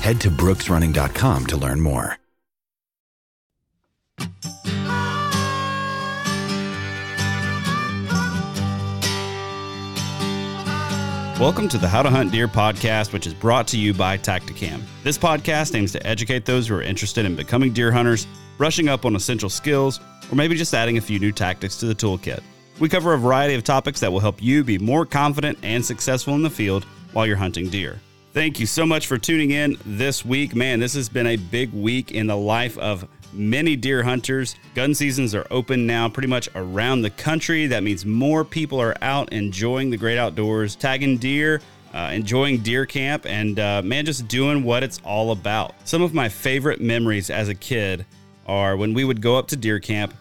Head to brooksrunning.com to learn more. Welcome to the How to Hunt Deer podcast, which is brought to you by Tactacam. This podcast aims to educate those who are interested in becoming deer hunters, brushing up on essential skills, or maybe just adding a few new tactics to the toolkit. We cover a variety of topics that will help you be more confident and successful in the field while you're hunting deer. Thank you so much for tuning in this week. Man, this has been a big week in the life of many deer hunters. Gun seasons are open now pretty much around the country. That means more people are out enjoying the great outdoors, tagging deer. Uh, enjoying deer camp and uh, man, just doing what it's all about. Some of my favorite memories as a kid are when we would go up to deer camp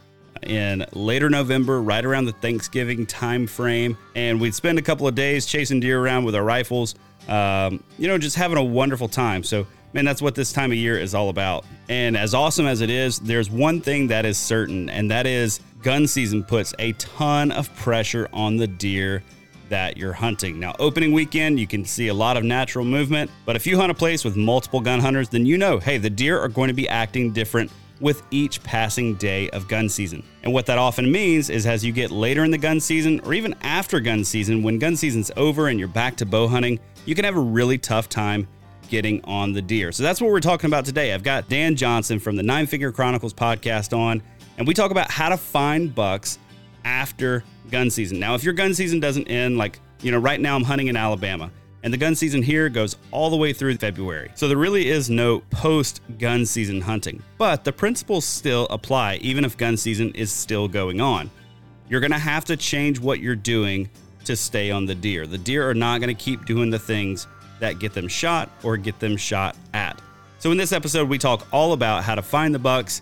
in later November, right around the Thanksgiving time frame, and we'd spend a couple of days chasing deer around with our rifles. Um, you know, just having a wonderful time. So man, that's what this time of year is all about. And as awesome as it is, there's one thing that is certain, and that is gun season puts a ton of pressure on the deer that you're hunting. Now, opening weekend, you can see a lot of natural movement, but if you hunt a place with multiple gun hunters, then you know, hey, the deer are going to be acting different with each passing day of gun season. And what that often means is as you get later in the gun season or even after gun season, when gun season's over and you're back to bow hunting, you can have a really tough time getting on the deer. So that's what we're talking about today. I've got Dan Johnson from the Nine Finger Chronicles podcast on, and we talk about how to find bucks after gun season. Now, if your gun season doesn't end, like, you know, right now I'm hunting in Alabama, and the gun season here goes all the way through February. So there really is no post gun season hunting. But the principles still apply, even if gun season is still going on. You're gonna have to change what you're doing to stay on the deer. The deer are not gonna keep doing the things that get them shot or get them shot at. So, in this episode, we talk all about how to find the bucks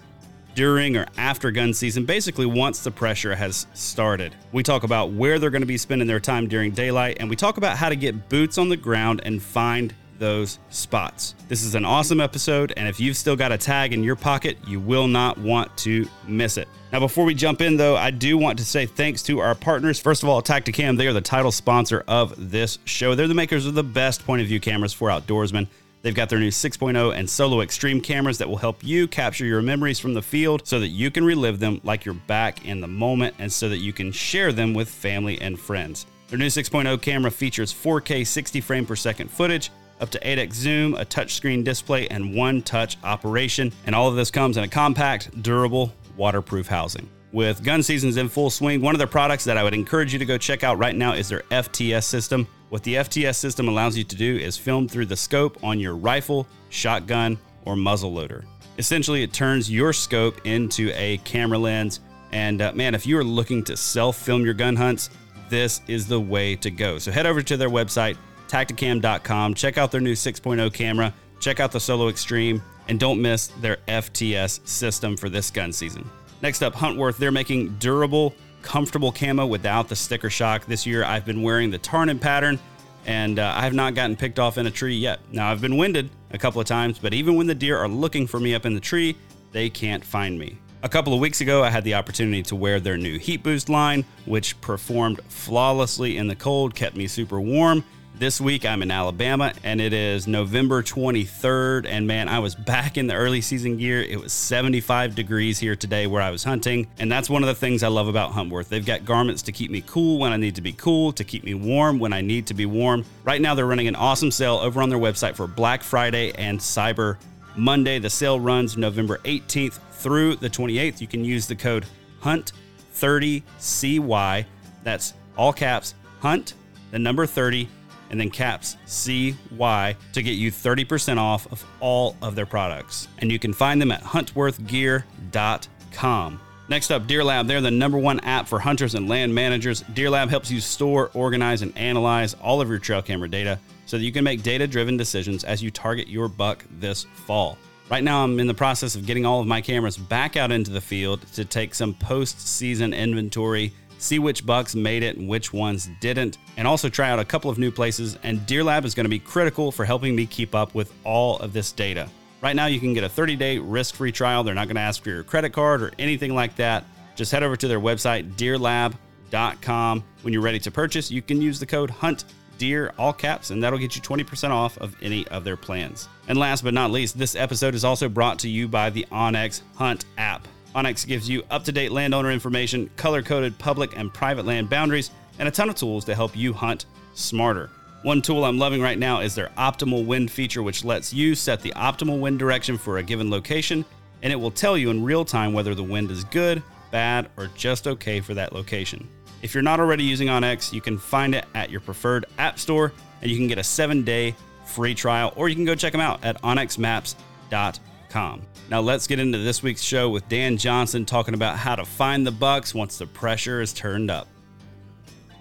during or after gun season, basically, once the pressure has started. We talk about where they're going to be spending their time during daylight, and we talk about how to get boots on the ground and find those spots. This is an awesome episode, and if you've still got a tag in your pocket, you will not want to miss it. Now, before we jump in, though, I do want to say thanks to our partners. First of all, Tactacam, they are the title sponsor of this show. They're the makers of the best point of view cameras for outdoorsmen. They've got their new 6.0 and Solo Extreme cameras that will help you capture your memories from the field so that you can relive them like you're back in the moment and so that you can share them with family and friends. Their new 6.0 camera features 4K 60 frame per second footage, up to 8x zoom, a touchscreen display, and one touch operation. And all of this comes in a compact, durable, waterproof housing. With gun seasons in full swing, one of their products that I would encourage you to go check out right now is their FTS system. What the FTS system allows you to do is film through the scope on your rifle, shotgun, or muzzle loader. Essentially, it turns your scope into a camera lens. And uh, man, if you are looking to self film your gun hunts, this is the way to go. So head over to their website, tactacam.com, check out their new 6.0 camera, check out the Solo Extreme, and don't miss their FTS system for this gun season. Next up, Huntworth. They're making durable, comfortable camo without the sticker shock. This year, I've been wearing the Tarnen pattern, and uh, I have not gotten picked off in a tree yet. Now, I've been winded a couple of times, but even when the deer are looking for me up in the tree, they can't find me. A couple of weeks ago, I had the opportunity to wear their new Heat Boost line, which performed flawlessly in the cold, kept me super warm. This week, I'm in Alabama, and it is November 23rd. And man, I was back in the early season gear. It was 75 degrees here today where I was hunting. And that's one of the things I love about Huntworth. They've got garments to keep me cool when I need to be cool, to keep me warm when I need to be warm. Right now, they're running an awesome sale over on their website for Black Friday and Cyber Monday. The sale runs November 18th through the 28th. You can use the code HUNT30CY. That's all caps, HUNT, the number 30 and then caps CY to get you 30% off of all of their products. And you can find them at huntworthgear.com. Next up, Deer Lab. They're the number one app for hunters and land managers. Deer Lab helps you store, organize, and analyze all of your trail camera data so that you can make data driven decisions as you target your buck this fall. Right now, I'm in the process of getting all of my cameras back out into the field to take some post season inventory see which bucks made it and which ones didn't, and also try out a couple of new places. And Deer Lab is going to be critical for helping me keep up with all of this data. Right now, you can get a 30 day risk free trial. They're not going to ask for your credit card or anything like that. Just head over to their website, deerlab.com. When you're ready to purchase, you can use the code HUNT deer all caps and that'll get you 20% off of any of their plans and last but not least this episode is also brought to you by the onX hunt app onX gives you up to date landowner information, color coded public and private land boundaries, and a ton of tools to help you hunt smarter. One tool I'm loving right now is their optimal wind feature, which lets you set the optimal wind direction for a given location, and it will tell you in real time whether the wind is good, bad, or just okay for that location. If you're not already using onX, you can find it at your preferred app store, and you can get a seven day free trial, or you can go check them out at onxmaps.com. Now let's get into this week's show with Dan Johnson talking about how to find the bucks once the pressure is turned up.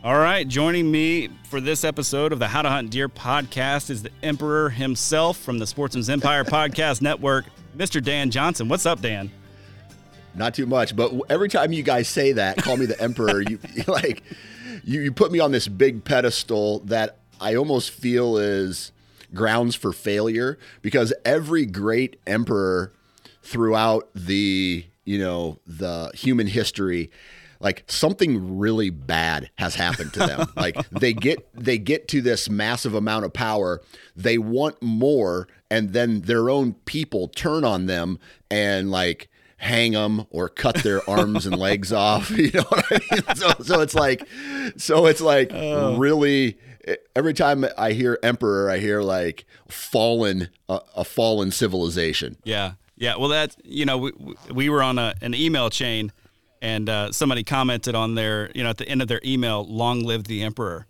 All right, joining me for this episode of the How to Hunt Deer podcast is the Emperor himself from the Sportsman's Empire Podcast Network, Mr. Dan Johnson. What's up, Dan? Not too much, but every time you guys say that, call me the Emperor. you, like you, you put me on this big pedestal that I almost feel is grounds for failure because every great emperor throughout the you know the human history like something really bad has happened to them like they get they get to this massive amount of power they want more and then their own people turn on them and like hang them or cut their arms and legs off you know what i mean so, so it's like so it's like oh. really every time I hear emperor, I hear like fallen, uh, a fallen civilization. Yeah, yeah. Well, that you know, we, we were on a, an email chain, and uh, somebody commented on their, you know, at the end of their email, "Long live the emperor,"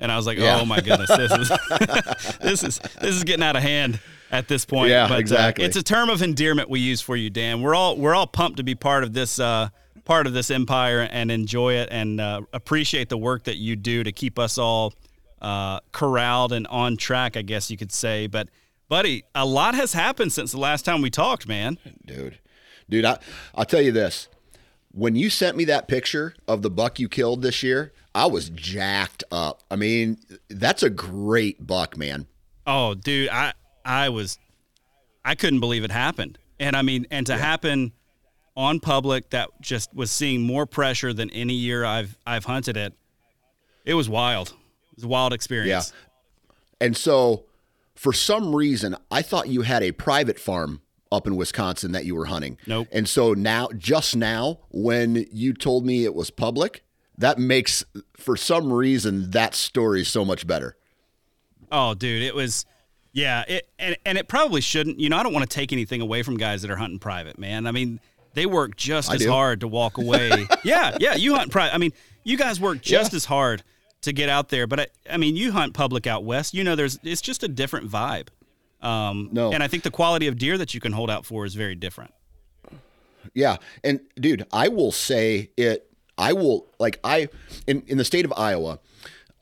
and I was like, yeah. "Oh my goodness, this is this is this is getting out of hand." At this point, yeah, but, uh, exactly. Uh, it's a term of endearment we use for you, Dan. We're all we're all pumped to be part of this uh, part of this empire and enjoy it and uh, appreciate the work that you do to keep us all uh, corralled and on track, I guess you could say. But, buddy, a lot has happened since the last time we talked, man. Dude, dude, I, I'll tell you this. When you sent me that picture of the buck you killed this year, I was jacked up. I mean, that's a great buck, man. Oh, dude, I I was I couldn't believe it happened. And I mean, and to yeah. happen on public that just was seeing more pressure than any year I've I've hunted it. It was wild It was a wild experience. Yeah. And so for some reason, I thought you had a private farm up in Wisconsin that you were hunting. Nope. And so now, just now, when you told me it was public, that makes, for some reason, that story so much better. Oh, dude, it was, yeah, it and and it probably shouldn't. You know, I don't want to take anything away from guys that are hunting private, man. I mean, they work just I as do. hard to walk away. yeah, yeah, you hunt private. I mean, you guys work just yeah. as hard to get out there. But I, I mean, you hunt public out west. You know, there's it's just a different vibe. Um, no, and I think the quality of deer that you can hold out for is very different. Yeah, and dude, I will say it. I will like I in in the state of Iowa.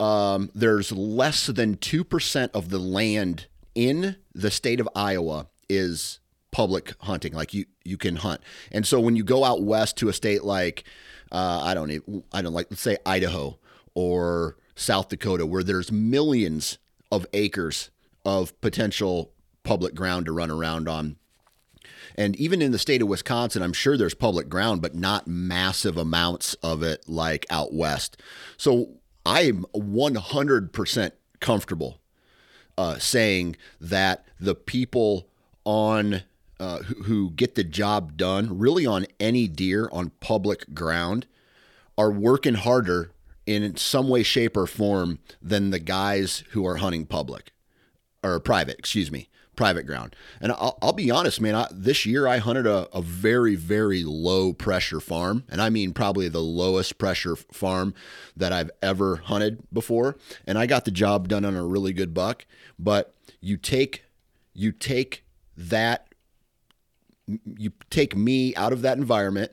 Um, there's less than two percent of the land in the state of Iowa is public hunting. Like you you can hunt. And so when you go out west to a state like uh, I don't even, I don't like let's say Idaho or South Dakota where there's millions of acres of potential public ground to run around on. And even in the state of Wisconsin, I'm sure there's public ground, but not massive amounts of it like out west. So I'm 100% comfortable uh, saying that the people on uh, who, who get the job done, really on any deer on public ground, are working harder in some way, shape, or form than the guys who are hunting public or private, excuse me, private ground. And I'll, I'll be honest, man, I, this year I hunted a, a, very, very low pressure farm. And I mean, probably the lowest pressure farm that I've ever hunted before. And I got the job done on a really good buck. But you take, you take that, you take me out of that environment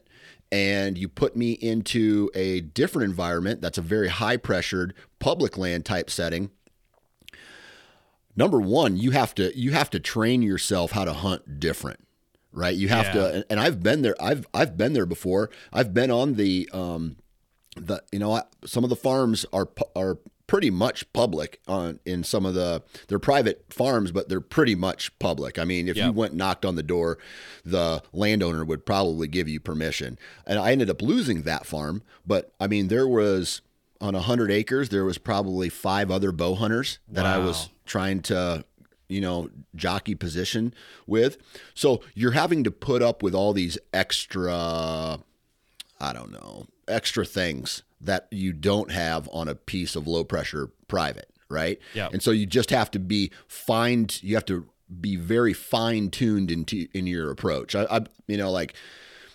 and you put me into a different environment that's a very high pressured public land type setting number one you have to you have to train yourself how to hunt different right? You have yeah. to and i've been there i've i've been there before. I've been on the um the you know some of the farms are are pretty much public on in some of the they're private farms but they're pretty much public i mean if yep. you went knocked on the door the landowner would probably give you permission and i ended up losing that farm but i mean there was on 100 acres there was probably five other bow hunters that wow. i was trying to you know jockey position with so you're having to put up with all these extra i don't know extra things that you don't have on a piece of low pressure private, right? Yeah. And so you just have to be fine. You have to be very fine tuned into in your approach. I, I you know, like,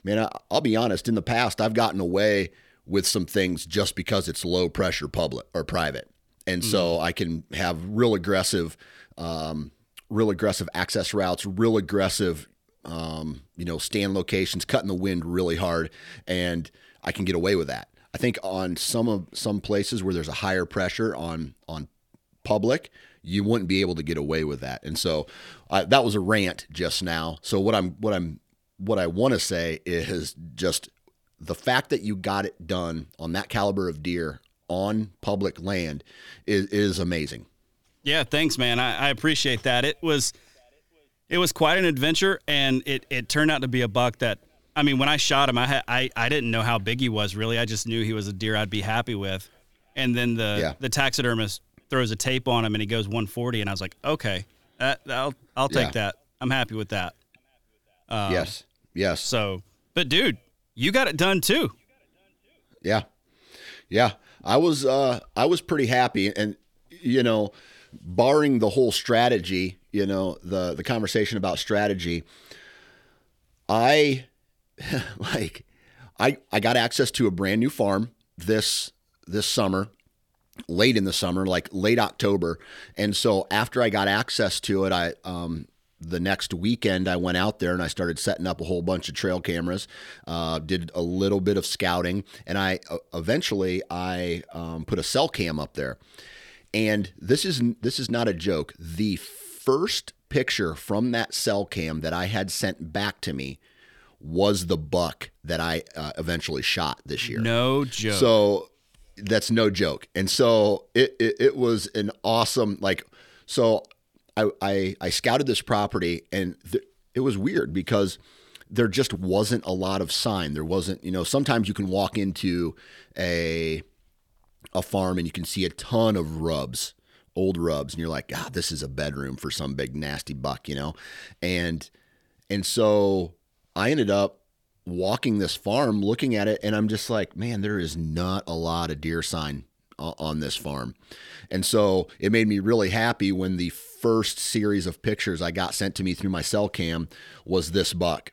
man, I, I'll be honest. In the past, I've gotten away with some things just because it's low pressure public or private, and mm. so I can have real aggressive, um, real aggressive access routes, real aggressive, um, you know, stand locations, cutting the wind really hard, and I can get away with that. I think on some of some places where there's a higher pressure on on public, you wouldn't be able to get away with that. And so uh, that was a rant just now. So what I'm what I'm what I want to say is just the fact that you got it done on that caliber of deer on public land is, is amazing. Yeah, thanks, man. I, I appreciate that. It was it was quite an adventure, and it it turned out to be a buck that I mean, when I shot him, I, had, I I didn't know how big he was really. I just knew he was a deer I'd be happy with. And then the yeah. the taxidermist throws a tape on him and he goes 140, and I was like, okay, that, I'll I'll take yeah. that. I'm happy with that. Um, yes, yes. So, but dude, you got it done too. Yeah, yeah. I was uh I was pretty happy, and you know, barring the whole strategy, you know, the the conversation about strategy, I like I I got access to a brand new farm this this summer late in the summer like late October and so after I got access to it I um the next weekend I went out there and I started setting up a whole bunch of trail cameras, uh, did a little bit of scouting, and I uh, eventually I um, put a cell cam up there. And this is this is not a joke. The first picture from that cell cam that I had sent back to me was the buck that I uh, eventually shot this year. No joke. So that's no joke. And so it, it, it was an awesome like so I I, I scouted this property and th- it was weird because there just wasn't a lot of sign. There wasn't, you know, sometimes you can walk into a a farm and you can see a ton of rubs, old rubs, and you're like, God, this is a bedroom for some big nasty buck, you know? And and so I ended up walking this farm, looking at it, and I'm just like, man, there is not a lot of deer sign on this farm. And so it made me really happy when the first series of pictures I got sent to me through my cell cam was this buck.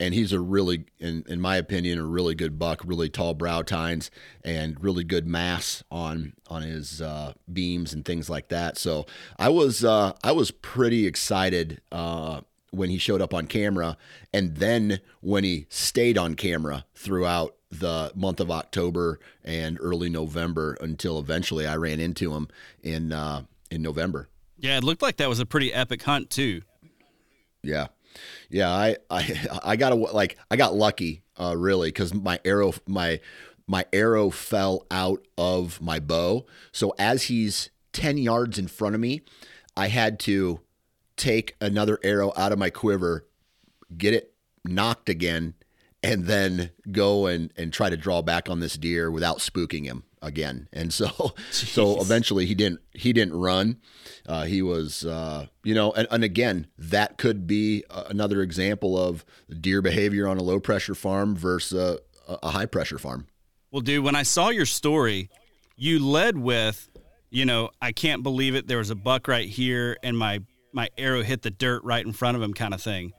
And he's a really, in, in my opinion, a really good buck, really tall brow tines and really good mass on on his uh, beams and things like that. So I was uh, I was pretty excited uh, when he showed up on camera and then when he stayed on camera throughout the month of October and early November until eventually I ran into him in uh, in November. Yeah, it looked like that was a pretty epic hunt too. Yeah. Yeah, I I I got a, like I got lucky uh, really because my arrow my my arrow fell out of my bow. So as he's ten yards in front of me, I had to take another arrow out of my quiver, get it nocked again, and then go and and try to draw back on this deer without spooking him again. And so Jeez. so eventually he didn't he didn't run. Uh, he was uh, you know and, and again that could be another example of deer behavior on a low pressure farm versus a, a high pressure farm. Well, dude, when I saw your story, you led with, you know, I can't believe it. There was a buck right here, and my my arrow hit the dirt right in front of him, kind of thing.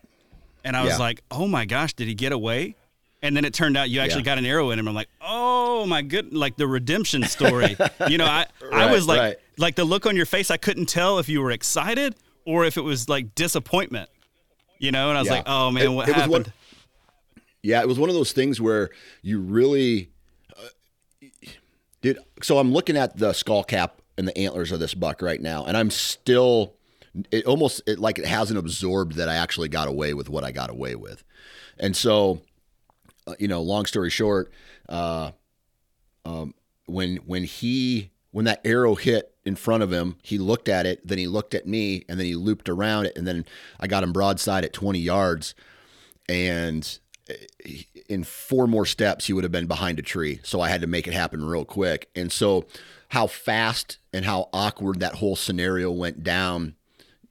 And I was yeah. like, oh my gosh, did he get away? And then it turned out you actually yeah. got an arrow in him. I'm like, oh my good, like the redemption story. you know, I, right, I was like, right. like the look on your face, I couldn't tell if you were excited or if it was like disappointment. You know, and I was yeah. like, oh man, it, what it happened? One, yeah, it was one of those things where you really uh, did. So I'm looking at the skull cap and the antlers of this buck right now, and I'm still it almost it, like it hasn't absorbed that I actually got away with what I got away with. And so uh, you know, long story short, uh, um, when when he when that arrow hit in front of him, he looked at it, then he looked at me, and then he looped around it, and then I got him broadside at 20 yards, and uh, in four more steps he would have been behind a tree. So I had to make it happen real quick, and so how fast and how awkward that whole scenario went down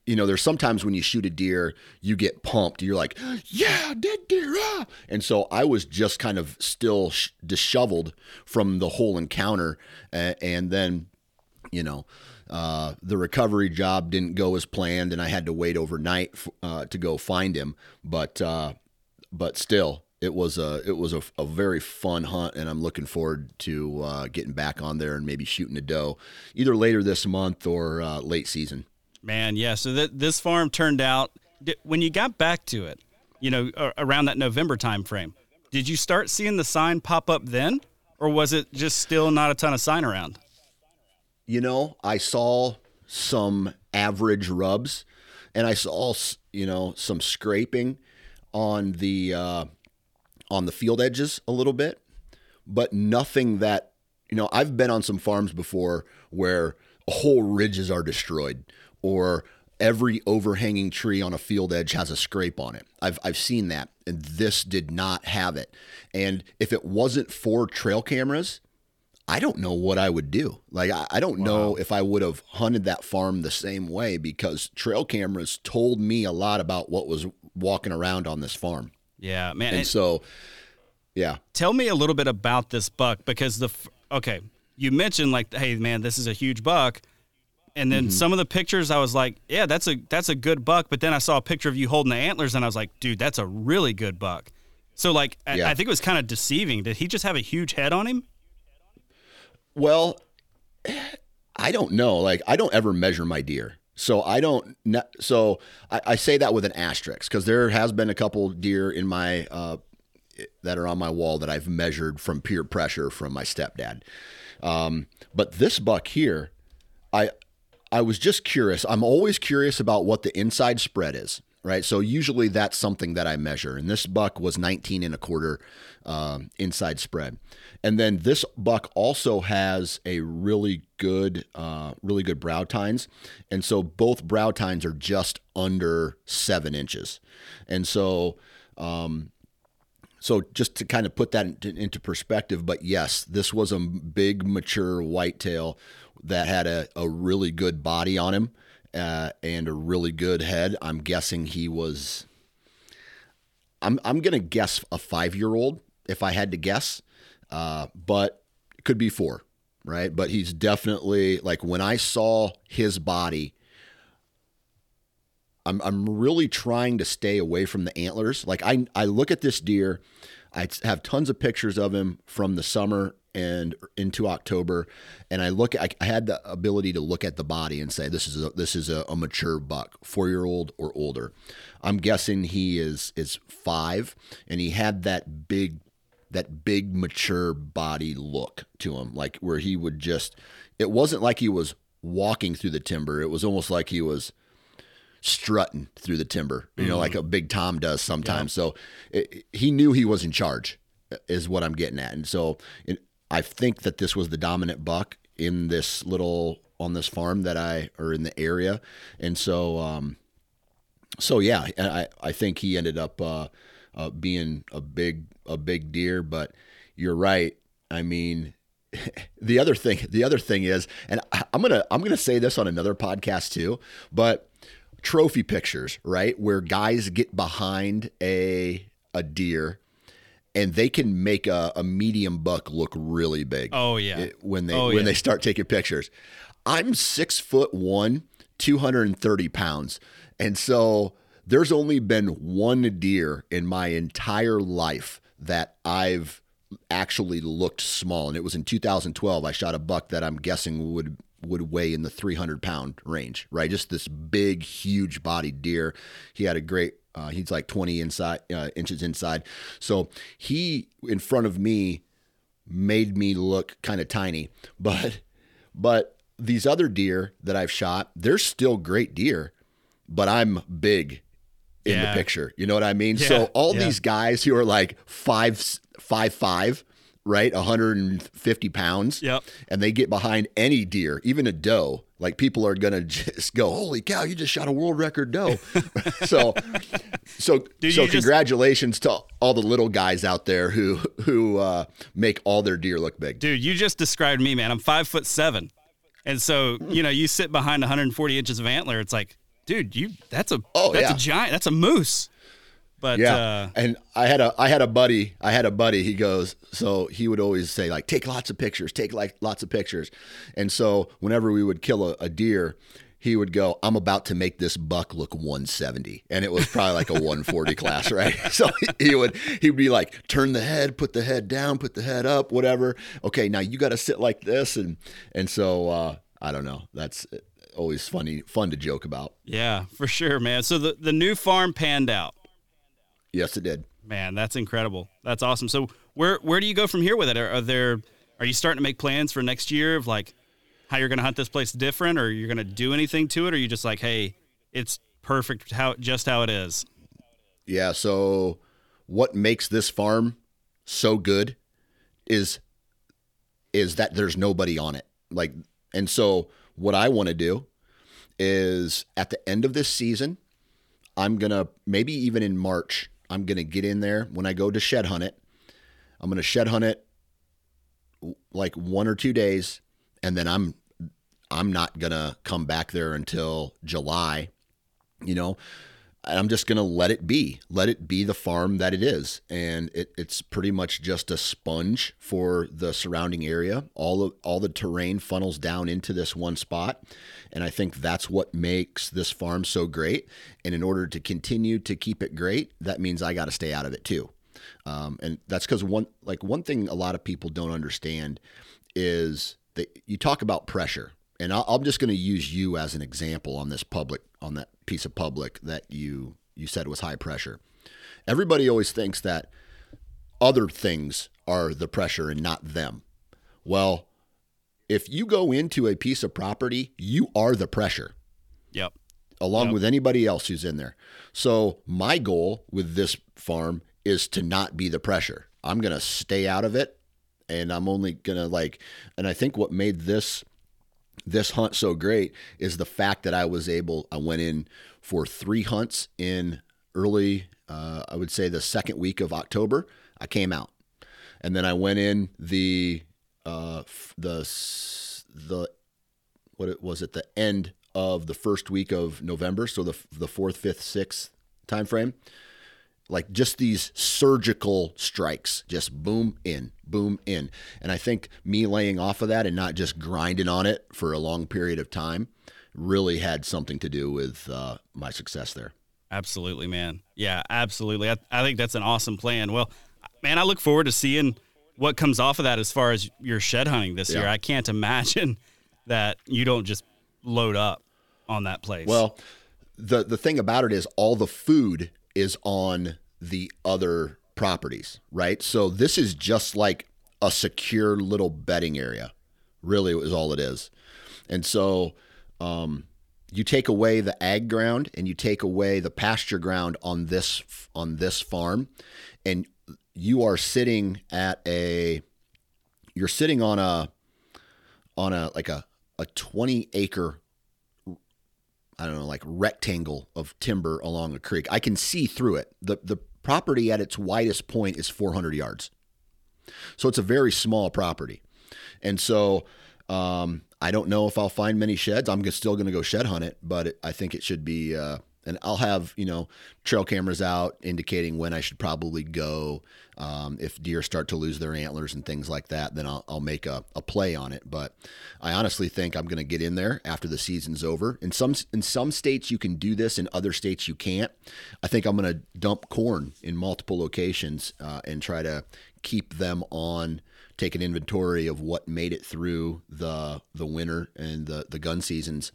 you know, there's sometimes when you shoot a deer, you get pumped. You're like, yeah, dead deer. Ah! And so I was just kind of still sh- disheveled from the whole encounter. Uh, and then, you know, uh, the recovery job didn't go as planned, and I had to wait overnight f- uh, to go find him. But uh, but still, it was a it was a, a, very fun hunt, and I'm looking forward to uh, getting back on there and maybe shooting a doe either later this month or uh, late season. Man, yeah. So th- this farm turned out when you got back to it, you know, around that November time frame. Did you start seeing the sign pop up then, or was it just still not a ton of sign around? You know, I saw some average rubs, and I saw you know some scraping on the uh, on the field edges a little bit, but nothing that you know. I've been on some farms before where whole ridges are destroyed or every overhanging tree on a field edge has a scrape on it. I've I've seen that and this did not have it. And if it wasn't for trail cameras, I don't know what I would do. Like I, I don't wow. know if I would have hunted that farm the same way because trail cameras told me a lot about what was walking around on this farm. Yeah, man. And so yeah. Tell me a little bit about this buck because the okay, you mentioned like hey man, this is a huge buck and then mm-hmm. some of the pictures, I was like, yeah, that's a that's a good buck. But then I saw a picture of you holding the antlers, and I was like, dude, that's a really good buck. So like, yeah. I, I think it was kind of deceiving. Did he just have a huge head on him? Well, I don't know. Like, I don't ever measure my deer. So I don't. So I, I say that with an asterisk because there has been a couple deer in my uh, that are on my wall that I've measured from peer pressure from my stepdad. Um, but this buck here, I I was just curious. I'm always curious about what the inside spread is, right? So usually that's something that I measure. And this buck was 19 and a quarter um, inside spread. And then this buck also has a really good, uh, really good brow tines. And so both brow tines are just under seven inches. And so, um, so just to kind of put that into, perspective, but yes, this was a big, mature whitetail that had a, a really good body on him uh, and a really good head. I'm guessing he was. I'm I'm gonna guess a five year old if I had to guess, uh, but it could be four, right? But he's definitely like when I saw his body. I'm I'm really trying to stay away from the antlers. Like I I look at this deer, I have tons of pictures of him from the summer and into October, and I look. I, I had the ability to look at the body and say this is a, this is a, a mature buck, four year old or older. I'm guessing he is is five, and he had that big that big mature body look to him, like where he would just. It wasn't like he was walking through the timber. It was almost like he was strutting through the timber, you know, like a big Tom does sometimes. So it, he knew he was in charge, is what I'm getting at. And so it, I think that this was the dominant buck in this little on this farm that I or in the area, and so um, so yeah, I I think he ended up uh, uh, being a big a big deer. But you're right. I mean, the other thing the other thing is, and I'm gonna I'm gonna say this on another podcast too, but trophy pictures, right, where guys get behind a a deer and they can make a, a medium buck look really big. Oh yeah, when they oh, when yeah. they start taking pictures. I'm six foot one, 230 pounds, and so there's only been one deer in my entire life that I've actually looked small, and it was in 2012. I shot a buck that I'm guessing would would weigh in the 300 pound range, right? Just this big, huge bodied deer. He had a great uh, he's like 20 inside uh, inches inside. So he in front of me made me look kind of tiny, but but these other deer that I've shot, they're still great deer, but I'm big in Yeah. the picture. You know what I mean? Yeah, So all yeah. these guys who are like five five five, right, 150 pounds, Yep. and they get behind any deer, even a doe, like people are gonna just go, "Holy cow, you just shot a world record doe!" so, so, Dude, so, you just- congratulations to all the little guys out there who who uh, make all their deer look big. Dude, you just described me, man. I'm five foot seven, and so you know, you sit behind 140 inches of antler. It's like, dude, you that's a Oh, that's yeah. a giant. That's a moose. But Yeah, uh, and I had a I had a buddy. I had a buddy. He goes, so he would always say like, take lots of pictures, take like lots of pictures. And so whenever we would kill a, a deer, he would go, I'm about to make this buck look 170, and it was probably like a 140 class, right? So he would he would be like, turn the head, put the head down, put the head up, whatever. Okay, now you got to sit like this, and and so uh, I don't know. That's always funny, fun to joke about. yeah, for sure, man. So the the new farm panned out. Yes, it did. Man, that's incredible. That's awesome. So where where do you go from here with it? Are, are there are you starting to make plans for next year of like how you're going to hunt this place different, or you're going to do anything to it, or you just like, hey, it's perfect how just how it is. Yeah. So, what makes this farm so good is is that there's nobody on it. Like, and so what I want to do is at the end of this season, I'm gonna maybe even in March, I'm gonna get in there when I go to shed hunt it. I'm gonna shed hunt it like one or two days, and then I'm I'm not gonna come back there until July. You know, I'm just going to let it be. Let it be the farm that it is. And it, it's pretty much just a sponge for the surrounding area. All of all the terrain funnels down into this one spot. And I think that's what makes this farm so great. And in order to continue to keep it great, that means I got to stay out of it too. Um, and that's because one like one thing a lot of people don't understand is that you talk about pressure and I'll, I'm just going to use you as an example on this public on that piece of public that you you said was high pressure. Everybody always thinks that other things are the pressure and not them. Well, if you go into a piece of property, you are the pressure Yep. along Yep. with anybody else who's in there. So my goal with this farm is to not be the pressure. I'm going to stay out of it and I'm only going to like and I think what made this this hunt so great is the fact that I was able I went in for 3 hunts in early uh, I would say the second week of October. I came out. And then I went in the uh the the what it was at the end of the first week of November, so the the fourth, fifth, sixth time frame. Like just these surgical strikes, just boom in, boom in. And I think me laying off of that and not just grinding on it for a long period of time really had something to do with uh, my success there. Absolutely, man. Yeah, absolutely. I, I think that's an awesome plan. Well, man, I look forward to seeing what comes off of that as far as your shed hunting this year. I can't imagine that you don't just load up on that place. Well, the the thing about it is all the food is on the other properties, right? So this is just like a secure little bedding area. Really is all it is. And so um you take away the ag ground and you take away the pasture ground on this on this farm and you are sitting at a you're sitting on a on a like a a 20 acre I don't know like rectangle of timber along a creek. I can see through it. The the property at its widest point is 400 yards. So it's a very small property. And so um, I don't know if I'll find many sheds. I'm still going to go shed hunt it, but it, I think it should be uh, and I'll have you know trail cameras out indicating when I should probably go. Um, if deer start to lose their antlers and things like that, then I'll, I'll make a, a play on it. But I honestly think I'm going to get in there after the season's over. In some in some states you can do this, in other states you can't. I think I'm going to dump corn in multiple locations uh, and try to keep them on take an inventory of what made it through the the winter and the the gun seasons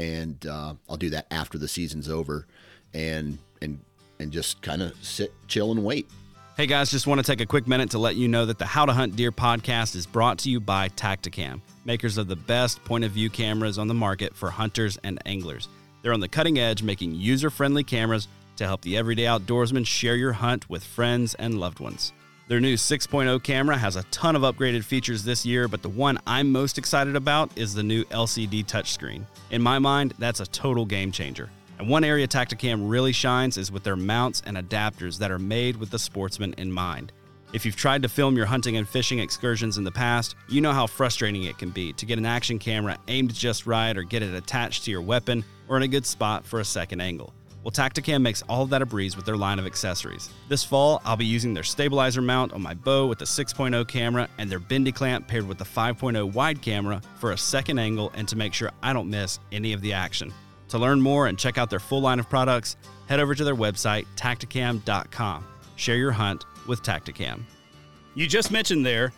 and uh, I'll do that after the season's over, and and and just kind of sit, chill, and wait. Hey guys, just want to take a quick minute to let you know that the How to Hunt Deer podcast is brought to you by Tactacam, makers of the best point of view cameras on the market for hunters and anglers. They're on the cutting edge, making user friendly cameras to help the everyday outdoorsman share your hunt with friends and loved ones. Their new 6.0 camera has a ton of upgraded features this year, but the one I'm most excited about is the new LCD touchscreen. In my mind, that's a total game changer. And one area Tactacam really shines is with their mounts and adapters that are made with the sportsman in mind. If you've tried to film your hunting and fishing excursions in the past, you know how frustrating it can be to get an action camera aimed just right or get it attached to your weapon or in a good spot for a second angle. Well, Tactacam makes all of that a breeze with their line of accessories. This fall, I'll be using their stabilizer mount on my bow with the 6.0 camera and their bendy clamp paired with the 5.0 wide camera for a second angle and to make sure I don't miss any of the action. To learn more and check out their full line of products, head over to their website, tactacam.com. Share your hunt with Tactacam. You just mentioned there,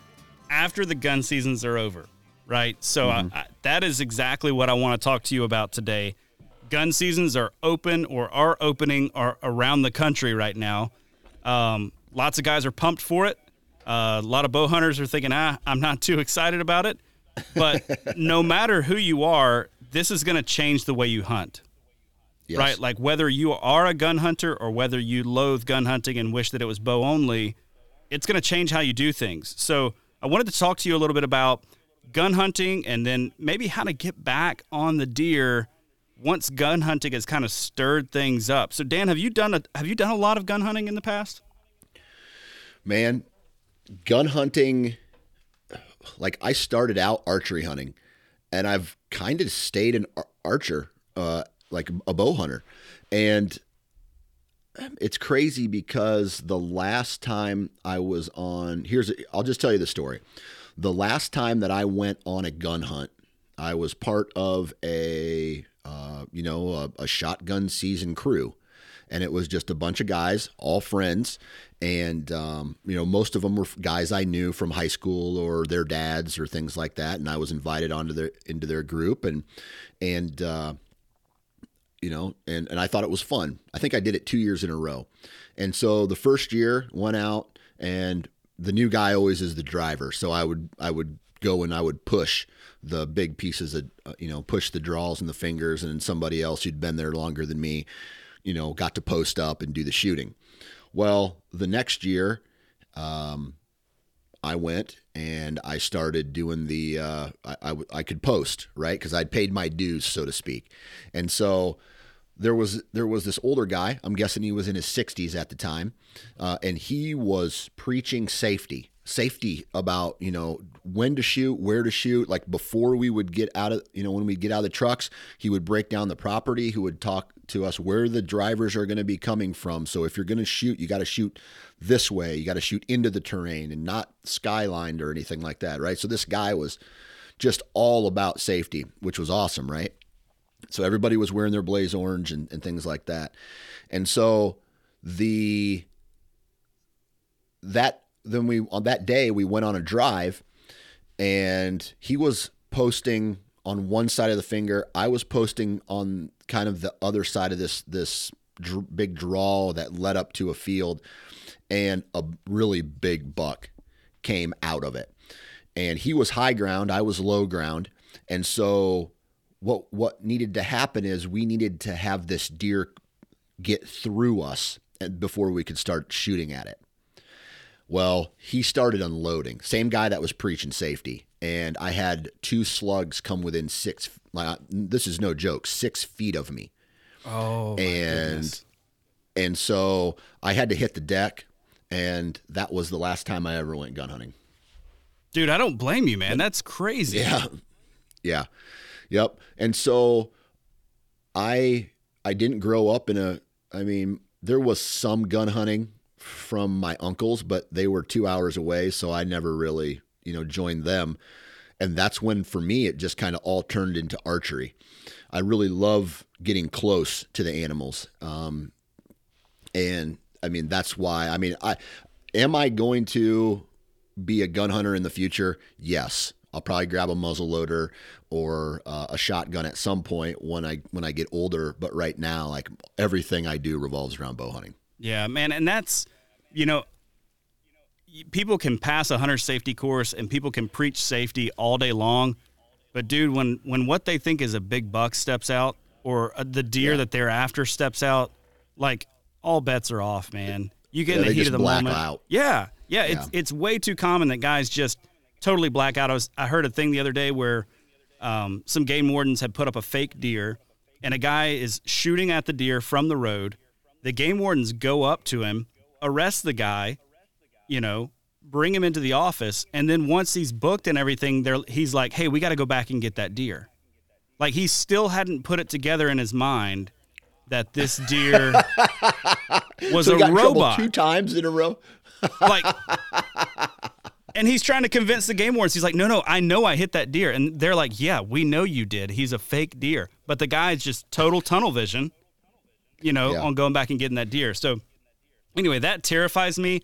after the gun seasons are over, right? So mm-hmm. I, I, that is exactly what I want to talk to you about today gun seasons are open or are opening are around the country right now. Um, lots of guys are pumped for it. Uh, a lot of bow hunters are thinking, ah, I'm not too excited about it. But no matter who you are, this is going to change the way you hunt. Yes. Right? Like whether you are a gun hunter or whether you loathe gun hunting and wish that it was bow only, it's going to change how you do things. So I wanted to talk to you a little bit about gun hunting and then maybe how to get back on the deer once gun hunting has kind of stirred things up. So Dan, have you done a have you done a lot of gun hunting in the past? Man, gun hunting like I started out archery hunting and I've kind of stayed an archer uh like a bow hunter. And it's crazy because the last time I was on here's I'll just tell you the story. The last time that I went on a gun hunt, I was part of a uh, you know, a, a shotgun season crew. And it was just a bunch of guys, all friends. And, um, you know, most of them were guys I knew from high school or their dads or things like that. And I was invited onto their, into their group. And, and, uh, you know, and, and I thought it was fun. I think I did it two years in a row. And so the first year went out and the new guy always is the driver. So I would, I would go and I would push the big pieces of, uh, you know, push the draws and the fingers, and somebody else who'd been there longer than me, you know, got to post up and do the shooting. Well, the next year, um, I went and I started doing the, uh, I, I, I could post, right? Because I'd paid my dues, so to speak. And so, there was there was this older guy. I'm guessing he was in his 60s at the time, uh, and he was preaching safety safety about you know when to shoot where to shoot like before we would get out of you know when we get out of the trucks he would break down the property. He would talk to us where the drivers are going to be coming from. So if you're going to shoot you got to shoot this way. You got to shoot into the terrain and not skylined or anything like that right? So this guy was just all about safety which was awesome right? So everybody was wearing their blaze orange and, and things like that. And so the that then we on that day we went on a drive and he was posting on one side of the finger i was posting on kind of the other side of this this dr- big draw that led up to a field and a really big buck came out of it and he was high ground i was low ground and so what what needed to happen is we needed to have this deer get through us eh, before we could start shooting at it. Well, he started unloading. Same guy that was preaching safety, and I had two slugs come within six. Uh, this is no joke, six feet of me. Oh, and and so I had to hit the deck, and that was the last time I ever went gun hunting. dude, I don't blame you, man. That's crazy. Yeah. Yeah. Yep. And so I I didn't grow up in a I mean, there was some gun hunting from my uncles, but they were 2 hours away, so I never really, you know, joined them. And that's when for me it just kind of all turned into archery. I really love getting close to the animals. Um and I mean, that's why I mean, I am I going to be a gun hunter in the future? Yes. I'll probably grab a muzzle loader or uh, a shotgun at some point when I when I get older. But right now, like everything I do revolves around bow hunting. Yeah, man, and that's you know, people can pass a hunter safety course and people can preach safety all day long, but dude, when when what they think is a big buck steps out or uh, the deer Yeah. that they're after steps out, like all bets are off, man. You get Yeah, in the heat of the moment. out. Yeah, yeah, it's Yeah. it's way too common that guys just totally black out. I was I heard a thing the other day where um, some game wardens had put up a fake deer, and a guy is shooting at the deer from the road. The game wardens go up to him, arrest the guy, you know, bring him into the office, and then once he's booked and everything, they're, he's like, "Hey, we got to go back and get that deer." Like he still hadn't put it together in his mind that this deer was so a robot two times in a row. like and he's trying to convince the game wardens he's like no no i know i hit that deer and they're like yeah we know you did he's a fake deer but the guy's just total tunnel vision you know Yeah. on going back and getting that deer so anyway that terrifies me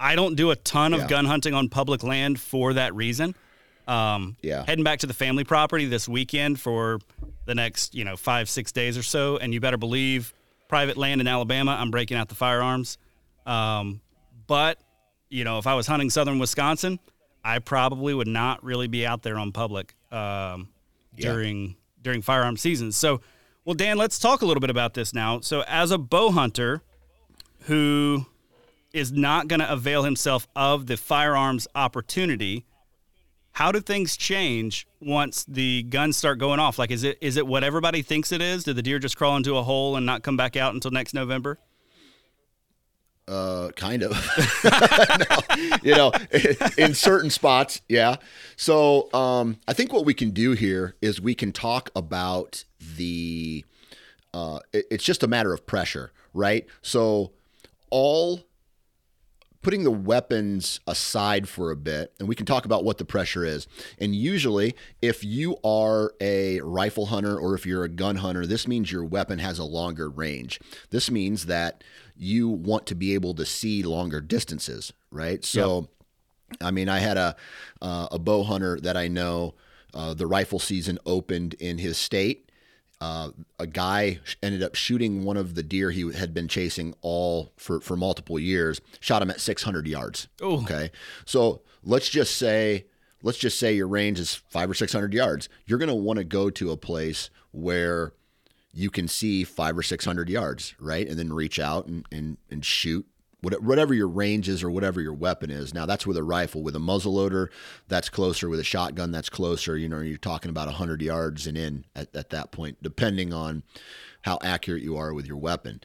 i don't do a ton of Yeah. gun hunting on public land for that reason um, Yeah. heading back to the family property this weekend for the next you know five six days or so and you better believe private land in alabama i'm breaking out the firearms um, but you know if i was hunting southern wisconsin i probably would not really be out there on public um, Yeah. during during firearm season so well dan let's talk a little bit about this now so as a bow hunter who is not going to avail himself of the firearms opportunity how do things change once the guns start going off? Like, is it is it what everybody thinks it is? Did the deer just crawl into a hole and not come back out until next November? Uh, kind of. No, you know, in certain spots, yeah. So um, I think what we can do here is we can talk about the. Uh, it- it's just a matter of pressure, right? So all putting the weapons aside for a bit, and we can talk about what the pressure is. And usually, if you are a rifle hunter or if you're a gun hunter, this means your weapon has a longer range. This means that you want to be able to see longer distances, right? So, I mean, I had a uh, a bow hunter that I know. Uh, the rifle season opened in his state. Uh, a guy ended up shooting one of the deer he had been chasing all for, for multiple years. Shot him at 600 yards. Ooh. Okay, so let's just say let's just say your range is five or 600 yards. You're going to want to go to a place where you can see five or 600 yards, right? And then reach out and, and, and shoot whatever your range is or whatever your weapon is. Now, that's with a rifle. With a muzzle loader, that's closer. With a shotgun, that's closer. You know, you're talking about 100 yards and in at, at that point, depending on how accurate you are with your weapon.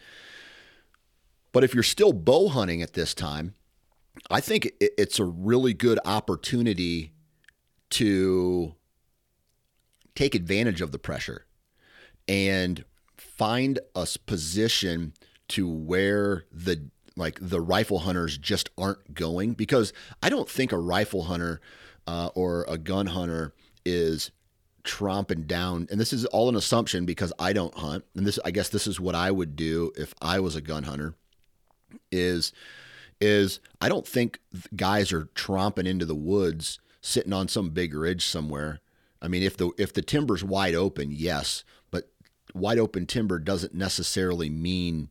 But if you're still bow hunting at this time, I think it, it's a really good opportunity to take advantage of the pressure and find a position to where the like the rifle hunters just aren't going because I don't think a rifle hunter uh, or a gun hunter is tromping down and this is all an assumption because I don't hunt and this I guess this is what I would do if I was a gun hunter is is I don't think guys are tromping into the woods sitting on some big ridge somewhere. I mean, if the if the timber's wide open, yes, but wide open timber doesn't necessarily mean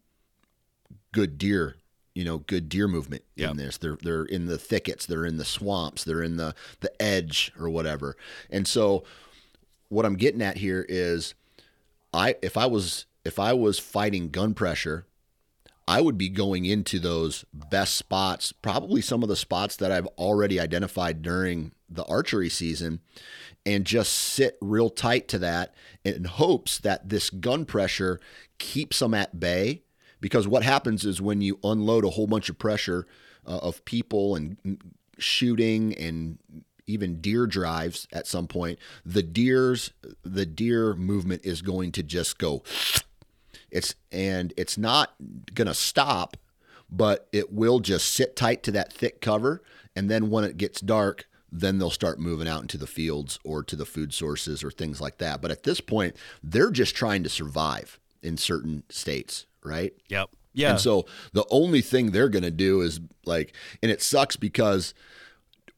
good deer. You know, good deer movement Yep. in this. They're they're in the thickets. They're in the swamps. They're in the the edge or whatever. And so, what I'm getting at here is I if I was if I was fighting gun pressure, I would be going into those best spots, probably some of the spots that I've already identified during the archery season, and just sit real tight to that in hopes that this gun pressure keeps them at bay. Because what happens is when you unload a whole bunch of pressure uh, of people and shooting and even deer drives at some point, the deer's the deer movement is going to just go. It's and it's not going to stop, but it will just sit tight to that thick cover. And then when it gets dark, then they'll start moving out into the fields or to the food sources or things like that. But at this point, they're just trying to survive in certain states, right? Yep. Yeah. And so the only thing they're going to do is like and it sucks because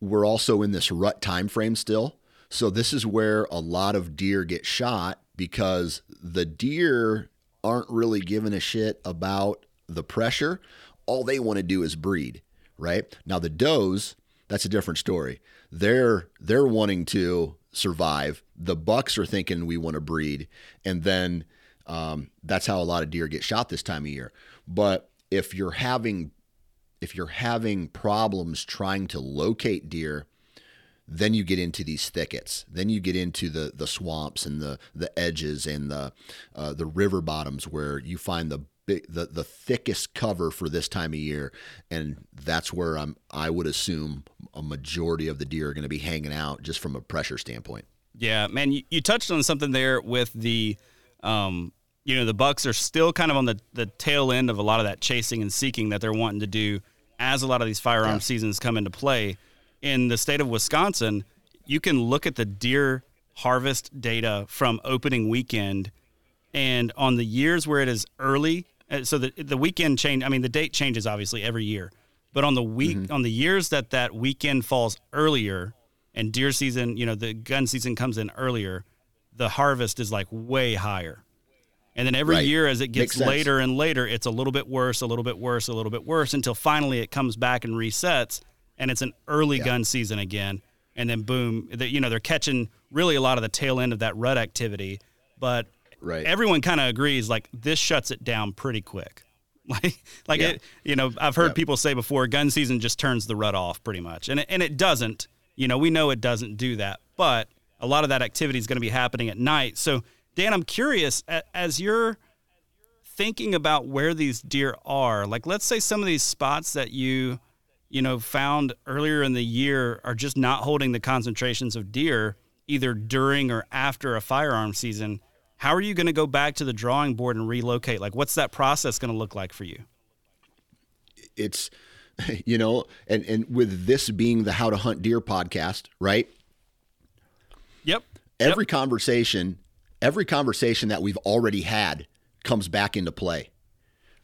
we're also in this rut time frame still. So this is where a lot of deer get shot because the deer aren't really giving a shit about the pressure. All they want to do is breed, right? Now the does, that's a different story. They're they're wanting to survive. The bucks are thinking we want to breed, and then um, that's how a lot of deer get shot this time of year. But if you're having if you're having problems trying to locate deer, then you get into these thickets. Then you get into the the swamps and the the edges and the uh, the river bottoms where you find the big the the thickest cover for this time of year, and that's where I'm I would assume a majority of the deer are going to be hanging out just from a pressure standpoint. Yeah, man, you, you touched on something there with the, um, you know, the Bucks are still kind of on the the tail end of a lot of that chasing and seeking that they're wanting to do as a lot of these firearm yeah. seasons come into play in the state of Wisconsin, you can look at the deer harvest data from opening weekend and on the years where it is early uh, so the the weekend change I mean the date changes obviously every year but on the week mm-hmm. on the years that that weekend falls earlier and deer season you know the gun season comes in earlier the harvest is like way higher and then every right. year as it gets later and later it's a little bit worse a little bit worse a little bit worse until finally it comes back and resets and it's an early yeah. gun season again, and then boom, the, you know they're catching really a lot of the tail end of that rut activity, but right. everyone kind of agrees like this shuts it down pretty quick. Like, like yeah. it, you know, I've heard yeah. people say before, gun season just turns the rut off pretty much, and it, and it doesn't. You know, we know it doesn't do that, but a lot of that activity is going to be happening at night. So, Dan, I'm curious as you're thinking about where these deer are. Like, let's say some of these spots that you you know, found earlier in the year are just not holding the concentrations of deer either during or after a firearm season. How are you going to go back to the drawing board and relocate? Like, what's that process going to look like for you? It's, you know, and, and with this being the How to Hunt Deer podcast, right? Yep. Every yep. conversation, every conversation that we've already had comes back into play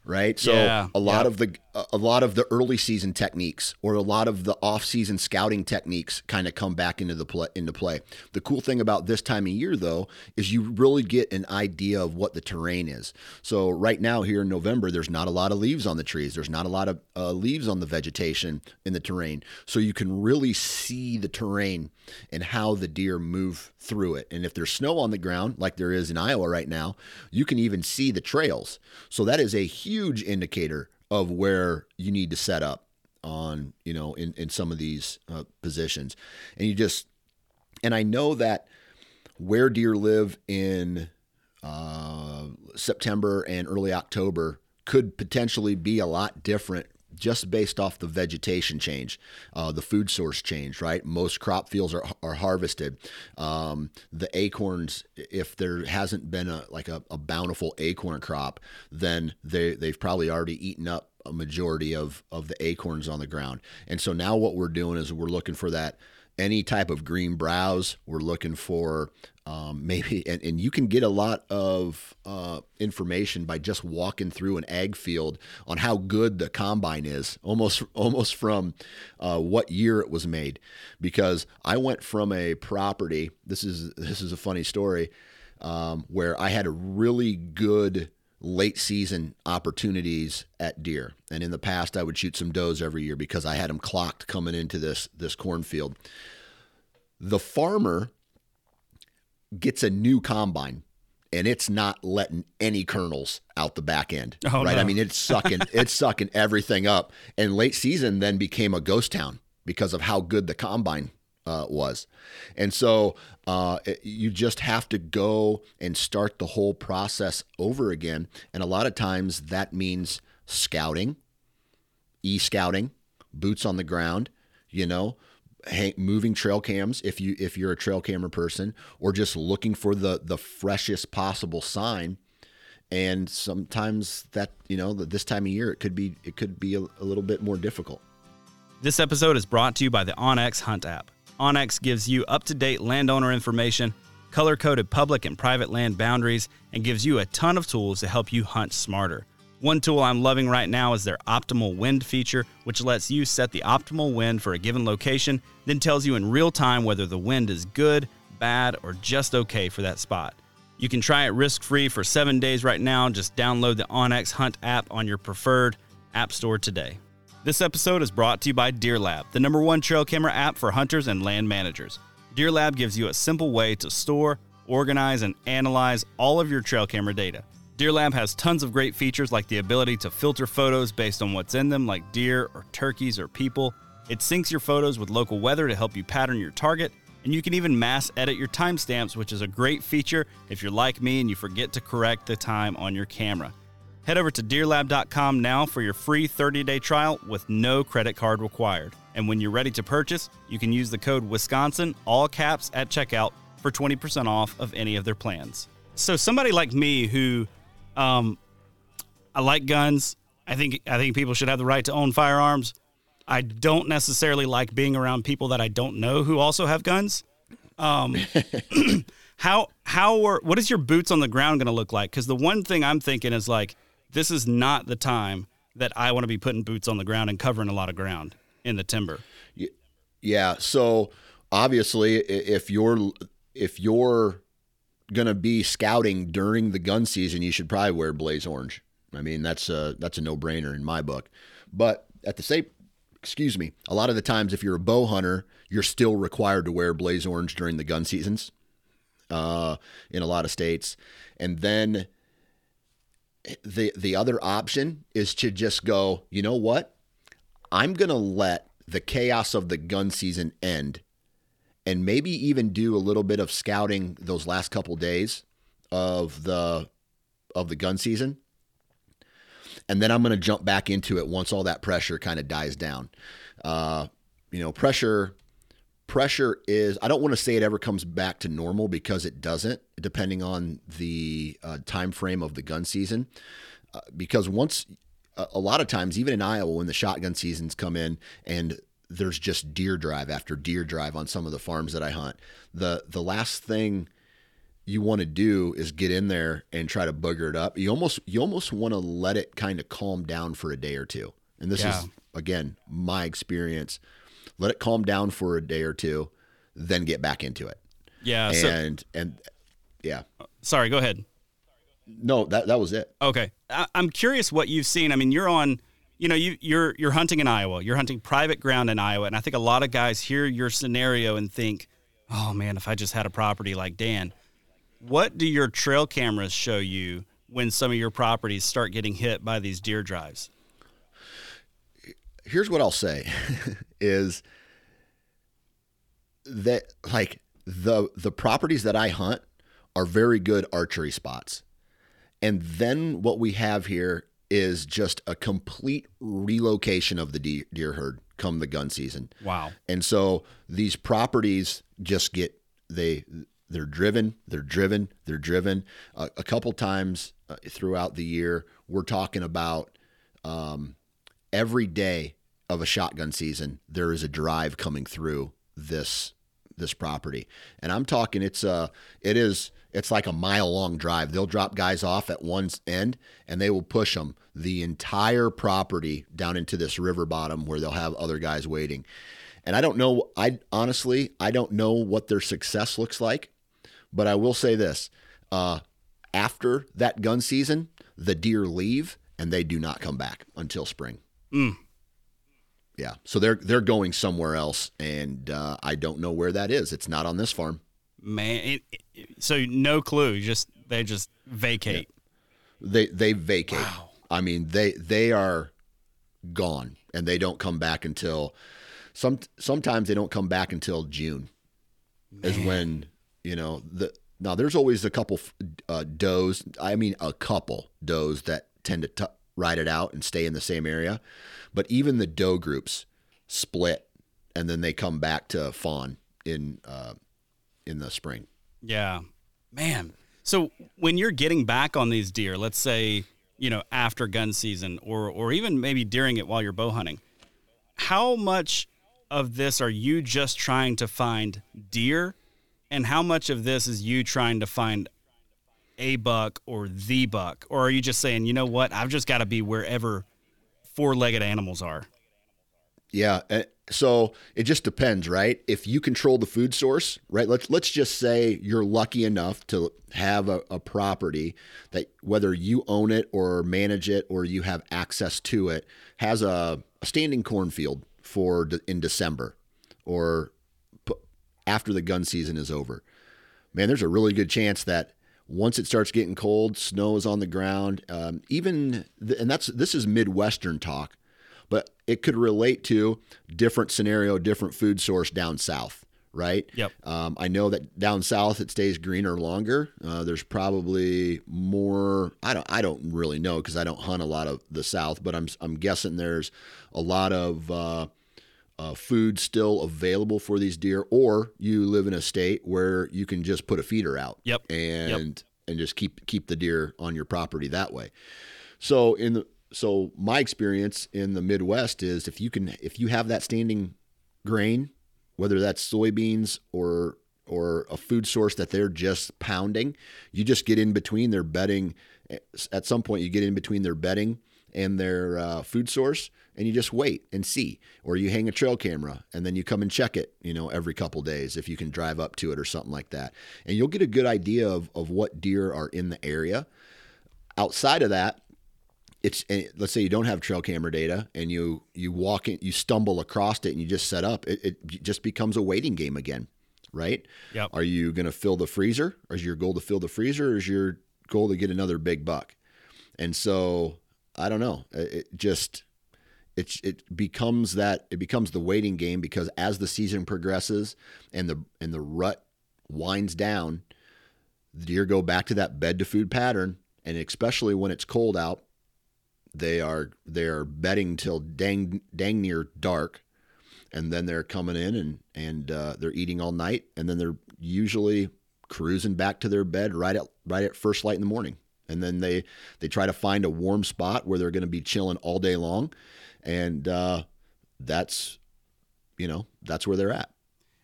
right? So yeah, a lot of the a lot of the early season techniques or a lot of the off season scouting techniques kind of come back into the play into play. The cool thing about this time of year though is you really get an idea of what the terrain is. So right now here in November there's not a lot of leaves on the trees. There's not a lot of uh, leaves on the vegetation in the terrain. So you can really see the terrain and how the deer move through it. And if there's snow on the ground like there is in Iowa right now, you can even see the trails. So that is a huge indicator of where you need to set up on you know in in some of these uh, positions. And you just and i know that where deer live in uh, september and early october could potentially be a lot different just based off the vegetation change, uh, the food source change, right? Most crop fields are, are harvested. Um, the acorns, if there hasn't been a like a, a bountiful acorn crop, then they they've probably already eaten up a majority of of the acorns on the ground. And so now what we're doing is we're looking for that any type of green browse. We're looking for um, maybe, and, and you can get a lot of uh, information by just walking through an ag field on how good the combine is, almost almost from uh, what year it was made. Because I went from a property. This is this is a funny story um, where I had a really good late season opportunities at deer. And in the past, I would shoot some does every year because I had them clocked coming into this this cornfield. The farmer gets a new combine and it's not letting any kernels out the back end. Oh, right. no. I mean, it's sucking, it's sucking everything up. And late season then became a ghost town because of how good the combine uh, was. And so uh, you just have to go and start the whole process over again. And a lot of times that means scouting, e scouting, boots on the ground, you know, hang, moving trail cams if you if you're a trail camera person, or just looking for the the freshest possible sign. And sometimes that you know this time of year it could be it could be a, a little bit more difficult. This episode is brought to you by the OnX Hunt app. OnX gives you up to date landowner information, color coded public and private land boundaries, and gives you a ton of tools to help you hunt smarter. One tool I'm loving right now is their optimal wind feature, which lets you set the optimal wind for a given location, then tells you in real time whether the wind is good, bad, or just okay for that spot. You can try it risk free for seven days right now. Just download the OnX Hunt app on your preferred app store today. This episode is brought to you by Deer Lab, the number one trail camera app for hunters and land managers. Deer Lab gives you a simple way to store, organize, and analyze all of your trail camera data. Deer Lab has tons of great features like the ability to filter photos based on what's in them, like deer or turkeys or people. It syncs your photos with local weather to help you pattern your target, and you can even mass edit your timestamps, which is a great feature if you're like me and you forget to correct the time on your camera. Head over to deerlab.com now for your free 30 day trial with no credit card required. And when you're ready to purchase, you can use the code Wisconsin, all caps, at checkout for 20% off of any of their plans. So, somebody like me who, um, I like guns, I think, I think people should have the right to own firearms. I don't necessarily like being around people that I don't know who also have guns. Um, how how are what is your boots on the ground going to look like? Because the one thing I'm thinking is like this is not the time that I want to be putting boots on the ground and covering a lot of ground in the timber. Yeah. So obviously, if you're if you're gonna be scouting during the gun season, you should probably wear blaze orange. I mean, that's a that's a no brainer in my book. But at the same, excuse me, a lot of the times, if you're a bow hunter, you're still required to wear blaze orange during the gun seasons. Uh, in a lot of states, and then the the other option is to just go. You know what? I'm going to let the chaos of the gun season end and maybe even do a little bit of scouting those last couple days of the of the gun season. And then I'm going to jump back into it once all that pressure kind of dies down. Uh, you know, pressure pressure is I don't want to say it ever comes back to normal because it doesn't, depending on the uh, time frame of the gun season. Uh, because once a a lot of times, even in Iowa, when the shotgun seasons come in and there's just deer drive after deer drive on some of the farms that I hunt, the the last thing you want to do is get in there and try to booger it up. You almost you almost want to let it kind of calm down for a day or two. And this Yeah. is again my experience. Let it calm down for a day or two, then get back into it. Yeah. So, And and yeah, sorry, go ahead. no, that that was it. Okay, I, I'm curious what you've seen. I mean, you're on, you know, you you're you're hunting in Iowa. You're hunting private ground in Iowa, and I think a lot of guys hear your scenario and think, "Oh man, if I just had a property like Dan." What do your trail cameras show you when some of your properties start getting hit by these deer drives? Here's what I'll say is that like the the properties that I hunt are very good archery spots. And then what we have here is just a complete relocation of the deer, deer herd come the gun season. Wow. And so these properties just get they they're driven, they're driven, they're driven. Uh, a couple times uh, throughout the year, we're talking about um, every day of a shotgun season. There is a drive coming through this this property, and I'm talking it's a it is it's like a mile long drive. They'll drop guys off at one end, and they will push them the entire property down into this river bottom where they'll have other guys waiting. And I don't know. I honestly, I don't know what their success looks like, but I will say this: uh, after that gun season, the deer leave and they do not come back until spring. Mm. Yeah, so they're they're going somewhere else, and uh, I don't know where that is. It's not on this farm. Man, it, it, so no clue. Just they just vacate. They they vacate. I mean, they they are gone, and they don't come back until some. Sometimes they don't come back until June, is when you know the. Now there's always a couple uh, does. I mean, a couple does that tend to t- ride it out and stay in the same area, but even the doe groups split, and then they come back to fawn in uh, in the spring. Yeah, man. So when you're getting back on these deer, let's say you know after gun season, or or even maybe during it while you're bow hunting, how much of this are you just trying to find deer, and how much of this is you trying to find a buck or the buck, or are you just saying, you know what, I've just got to be wherever four-legged animals are? Yeah. eh, So it just depends, right? If you control the food source, right? Let's let's just say you're lucky enough to have a, a property that whether you own it or manage it or you have access to it has a, a standing cornfield for de- in December or p- after the gun season is over. Man, there's a really good chance that once it starts getting cold, snow is on the ground. Um, even th- and that's this is Midwestern talk but it could relate to different scenario, different food source down south, right? Yep. Um, I know that down south it stays greener longer. Uh, there's probably more. I don't. I don't really know because I don't hunt a lot of the south, but I'm I'm guessing there's a lot of. Uh, uh, food still available for these deer, or you live in a state where you can just put a feeder out, Yep. and and just keep keep the deer on your property that way. So in the so my experience in the Midwest is if you can if you have that standing grain, whether that's soybeans or or a food source that they're just pounding, you just get in between their bedding. At some point, you get in between their bedding and their uh, food source, and you just wait and see, or you hang a trail camera and then you come and check it, you know, every couple days if you can drive up to it or something like that, and you'll get a good idea of of what deer are in the area. Outside of that, it's and let's say you don't have trail camera data and you you walk in you stumble across it and you just set up it, it just becomes a waiting game again right? Yep. are you going to fill the freezer? Or is your goal to fill the freezer or is your goal to get another big buck? And so i don't know. It just it, it becomes that it becomes the waiting game because as the season progresses and the and the rut winds down the deer go back to that bed to food pattern? And especially when it's cold out they are they are bedding till dang dang near dark. And then they're coming in and and uh, they're eating all night. And then they're usually cruising back to their bed right at right at first light in the morning and then they they try to find a warm spot where they're going to be chilling all day long and uh, that's you know that's where they're at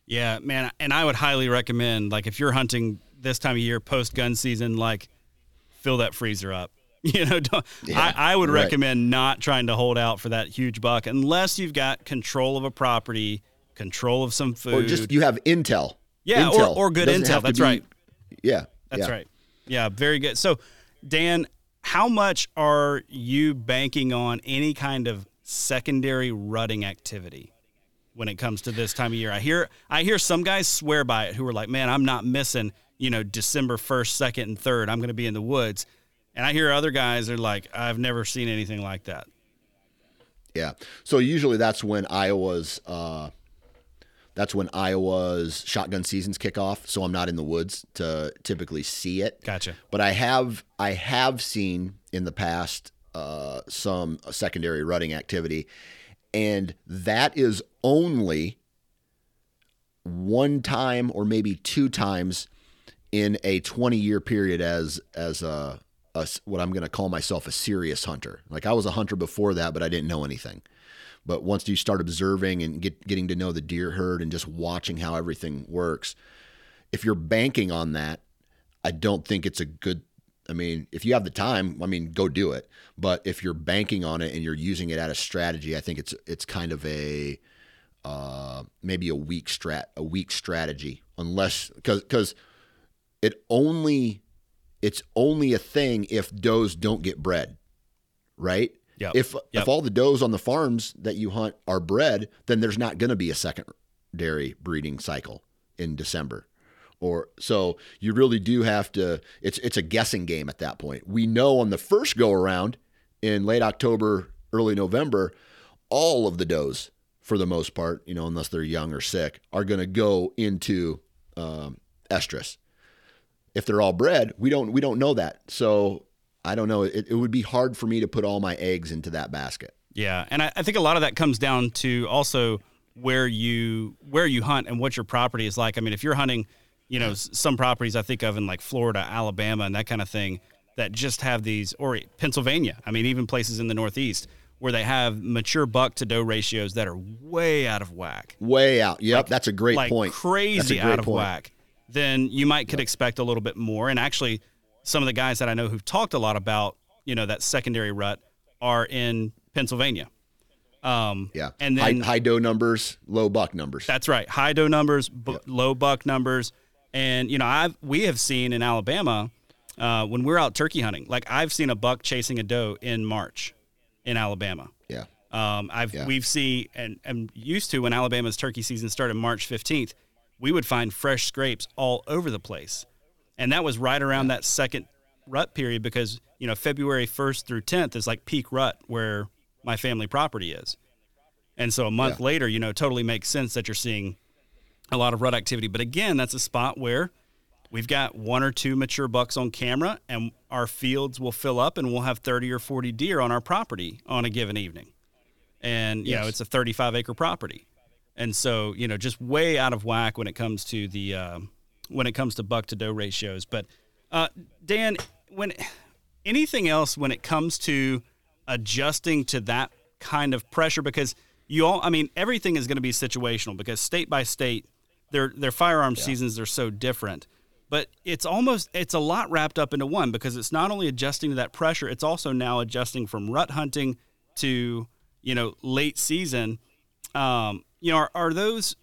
Yeah, man, and I would highly recommend like if you're hunting this time of year post gun season, like fill that freezer up. You know, don't, Yeah, I, I would right. recommend not trying to hold out for that huge buck unless you've got control of a property, control of some food. or just you have intel yeah, Intel. or, or good intel. That's be- right. yeah That's yeah. right. Yeah, very good. So, Dan, how much are you banking on any kind of secondary rutting activity when it comes to this time of year? I hear I hear some guys swear by it who are like, "Man, I'm not missing, you know, December 1st, 2nd, and 3rd. I'm going to be in the woods." And I hear other guys are like, "I've never seen anything like that." Yeah. So usually that's when Iowa's uh, that's when Iowa's shotgun seasons kick off. So I'm not in the woods to typically see it. Gotcha. But I have I have seen in the past uh, some secondary rutting activity, and that is only one time or maybe two times in a 20 year period as as a, a what I'm going to call myself a serious hunter. Like I was a hunter before that, but I didn't know anything. But once you start observing and get getting to know the deer herd and just watching how everything works, if you're banking on that, I don't think it's a good. I mean, if you have the time, I mean, go do it. But if you're banking on it and you're using it as a strategy, I think it's it's kind of a uh, maybe a weak strat a weak strategy unless because because it only it's only a thing if does don't get bred, right? Yep. If Yep. if all the does on the farms that you hunt are bred, then there's not going to be a secondary breeding cycle in December Or so you really do have to. It's it's a guessing game at that point. We know on the first go around in late October, early November, all of the does, for the most part, you know, unless they're young or sick, are going to go into um, estrus. If they're all bred, we don't we don't know that. So I don't know. It, it would be hard for me to put all my eggs into that basket. Yeah, and I, I think a lot of that comes down to also where you where you hunt and what your property is like. I mean, if you're hunting, you know, some properties I think of in like Florida, Alabama, and that kind of thing that just have these, or Pennsylvania. I mean, even places in the Northeast where they have mature buck to doe ratios that are way out of whack. Way out. Yep, like, that's a great like point. Crazy out of point. whack. Then you might could yep. expect a little bit more. And actually, some of the guys that I know who've talked a lot about, you know, that secondary rut are in Pennsylvania. Um, yeah, and then high, high, doe numbers, low buck numbers. That's right, high doe numbers, b- yep. low buck numbers, and you know, I've we have seen in Alabama uh, when we're out turkey hunting, like I've seen a buck chasing a doe in March in Alabama. Yeah. Um, I've yeah. we've seen and am used to when Alabama's turkey season started March 15th, we would find fresh scrapes all over the place, and that was right around that second rut period because you know February 1st through 10th is like peak rut where my family property is, and so a month yeah. later, you know, totally makes sense that you're seeing a lot of rut activity. But again, that's a spot where we've got one or two mature bucks on camera and our fields will fill up and we'll have 30 or 40 deer on our property on a given evening and you yes. know it's a 35 acre property and so you know just way out of whack when it comes to the uh, when it comes to buck to doe ratios. But uh, dan when anything else when it comes to adjusting to that kind of pressure? Because you all i mean everything is going to be situational because state by state their their firearm yeah. seasons are so different. But it's almost it's a lot wrapped up into one because it's not only adjusting to that pressure it's also now adjusting from rut hunting to you know late season. Um, you know are, are those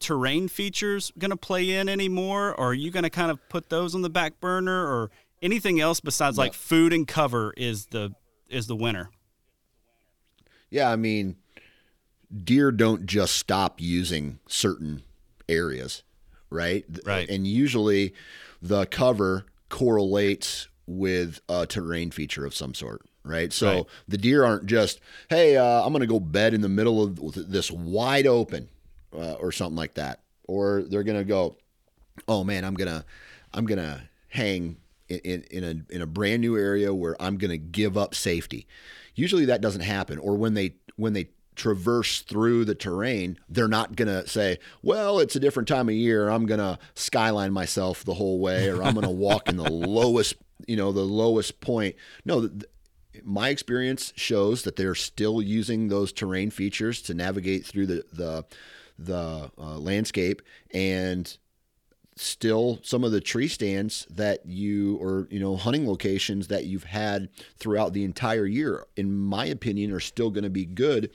terrain features going to play in anymore or are you going to kind of put those on the back burner or anything else besides like food and cover is the is the winner yeah i mean deer don't just stop using certain areas right? Right. And usually the cover correlates with a terrain feature of some sort, right? So right. the deer aren't just, hey, uh, I'm going to go bed in the middle of this wide open uh, or something like that. Or they're going to go, oh man, I'm going to, I'm to hang in, in, a, in a brand new area where I'm going to give up safety. Usually that doesn't happen. Or when they, when they traverse through the terrain, they're not going to say, well, it's a different time of year. I'm going to skyline myself the whole way, or I'm going to walk in the lowest, you know, the lowest point. No, my experience shows that they're still using those terrain features to navigate through the, the, the uh, landscape and still some of the tree stands that you or you know hunting locations that you've had throughout the entire year in my opinion are still going to be good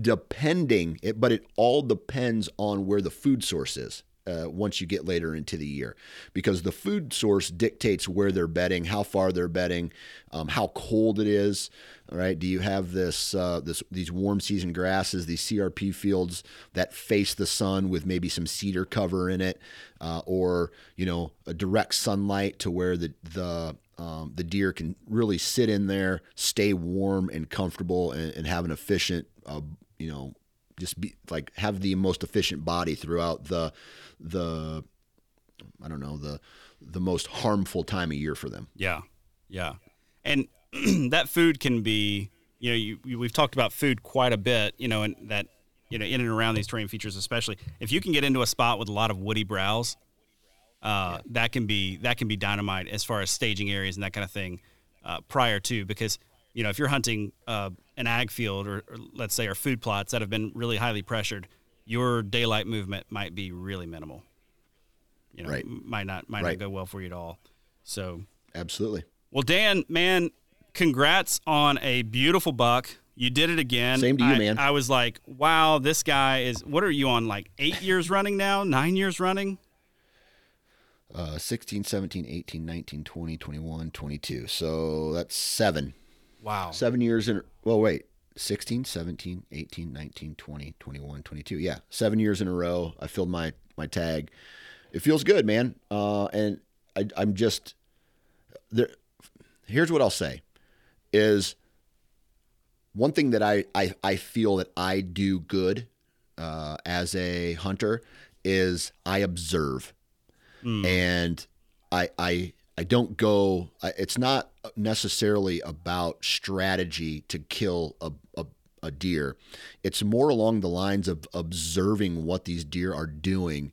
depending, it, but it all depends on where the food source is. Uh, once you get later into the year, because the food source dictates where they're bedding, how far they're bedding, um, how cold it is. All right, do you have this uh, this these warm season grasses, these CRP fields that face the sun with maybe some cedar cover in it, uh, or you know a direct sunlight to where the the um, the deer can really sit in there, stay warm and comfortable, and, and have an efficient uh, you know, just be like have the most efficient body throughout the the I don't know the the most harmful time of year for them. Yeah, yeah, and that food can be you know you, we've talked about food quite a bit you know and that you know in and around these terrain features especially if you can get into a spot with a lot of woody browse uh, yeah. that can be that can be dynamite as far as staging areas and that kind of thing uh, prior to because you know if you're hunting uh, an ag field or, or, let's say our food plots that have been really highly pressured, your daylight movement might be really minimal. You know, right. might not might right. not go well for you at all. So absolutely. Well, Dan, man, congrats on a beautiful buck. You did it again. Same to you, I, man. I was like, wow, this guy is. What are you on? Like eight years running now? Nine years running? Uh, 16, 17, 18, 19, 20, 21, 22. So that's seven. Wow. Seven years in, well, wait, 16, 17, 18, 19, 20, 21, 22. Yeah. Seven years in a row. I filled my, my tag it feels good, man. Uh, and I, I'm just there. Here's what I'll say: is one thing that I I, I feel that I do good uh, as a hunter is I observe, and I I I don't go. It's not necessarily about strategy to kill a, a a deer. It's more along the lines of observing what these deer are doing,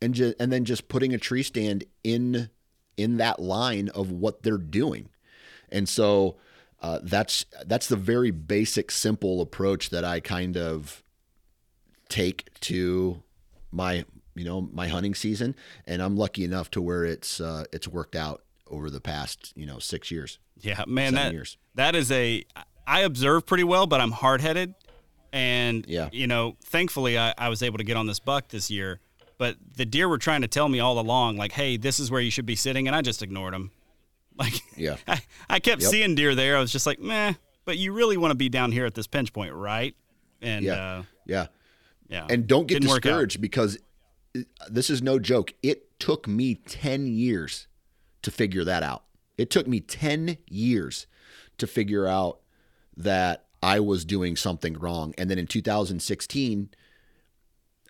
and just and then just putting a tree stand in in that line of what they're doing, and so. Uh, that's that's the very basic, simple approach that I kind of take to my you know my hunting season, and I'm lucky enough to where it's uh, it's worked out over the past you know six years. Yeah, man, that years. that is a. I observe pretty well, but I'm hard headed, and Yeah. you know, thankfully, I, I was able to get on this buck this year. But the deer were trying to tell me all along, like, "Hey, this is where you should be sitting," and I just ignored them. Like, Yeah. I, I kept Yep. seeing deer there. I was just like, "Meh," but you really want to be down here at this pinch point, right? And Yeah. uh, Yeah, yeah, and don't get Didn't discouraged because this is no joke. It took me ten years to figure that out. It took me ten years to figure out that I was doing something wrong, and then in 2016.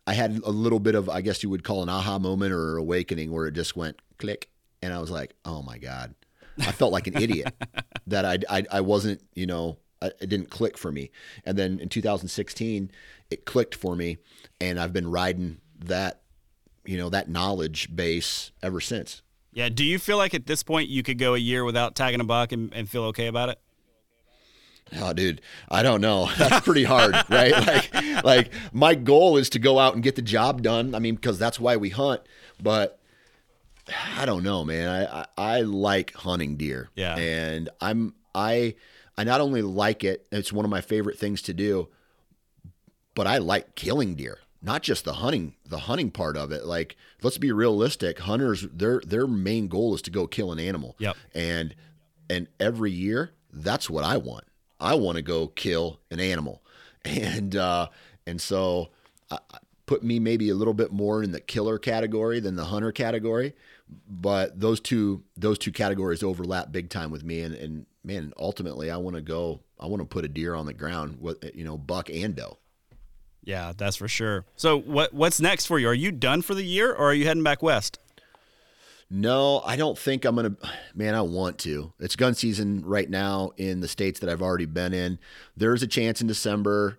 I had a little bit of, I guess you would call an aha moment or awakening where it just went click. And I was like, oh my God. I felt like an idiot that I, I, I wasn't, you know, I, it didn't click for me. And then in 2016, it clicked for me. And I've been riding that, you know, that knowledge base ever since. yeah. Do you feel like at this point you could go a year without tagging a buck and, and feel okay about it? Oh, dude, I don't know. That's pretty hard, right? Like, like my goal is to go out and get the job done. I mean, because that's why we hunt. But I don't know, man. I, I I like hunting deer. Yeah. and I'm I I not only like it; it's one of my favorite things to do. But I like killing deer, not just the hunting the hunting part of it. Like, let's be realistic. Hunters, their their main goal is to go kill an animal. Yep. And and every year, that's what I want. I want to go kill an animal, and uh, and so I, put me maybe a little bit more in the killer category than the hunter category, but those two those two categories overlap big time with me. And, and man, ultimately, I want to go. I want to put a deer on the ground, with you know, buck and doe. Yeah, that's for sure. So what what's next for you? Are you done for the year, or are you heading back west? No, I don't think I'm gonna. Man, I want to. It's gun season right now in the states that I've already been in. There's a chance in December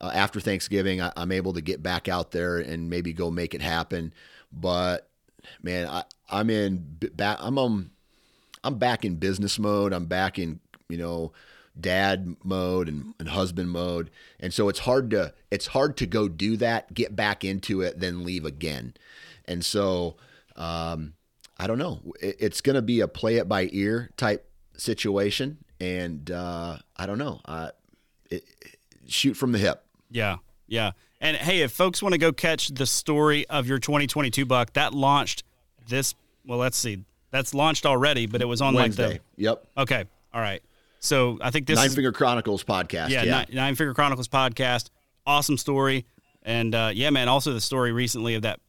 uh, after Thanksgiving I, I'm able to get back out there and maybe go make it happen. But man, I, I'm in back. I'm um, I'm back in business mode. I'm back in you know dad mode and, and husband mode and so it's hard to it's hard to go do that get back into it then leave again and so um, I don't know. It- It's going to be a play it by ear type situation, and uh, I don't know. Uh, it, shoot from the hip. Yeah, yeah. And hey, if folks want to go catch the story of your 2022 buck, that launched this. Well, let's see. That's launched already, but it was on Wednesday. like Yep. Okay, all right. So I think this Nine is Finger Chronicles podcast. yeah, Yeah. Nine, Nine Finger Chronicles podcast. Awesome story, and uh, yeah, man. Also the story recently of that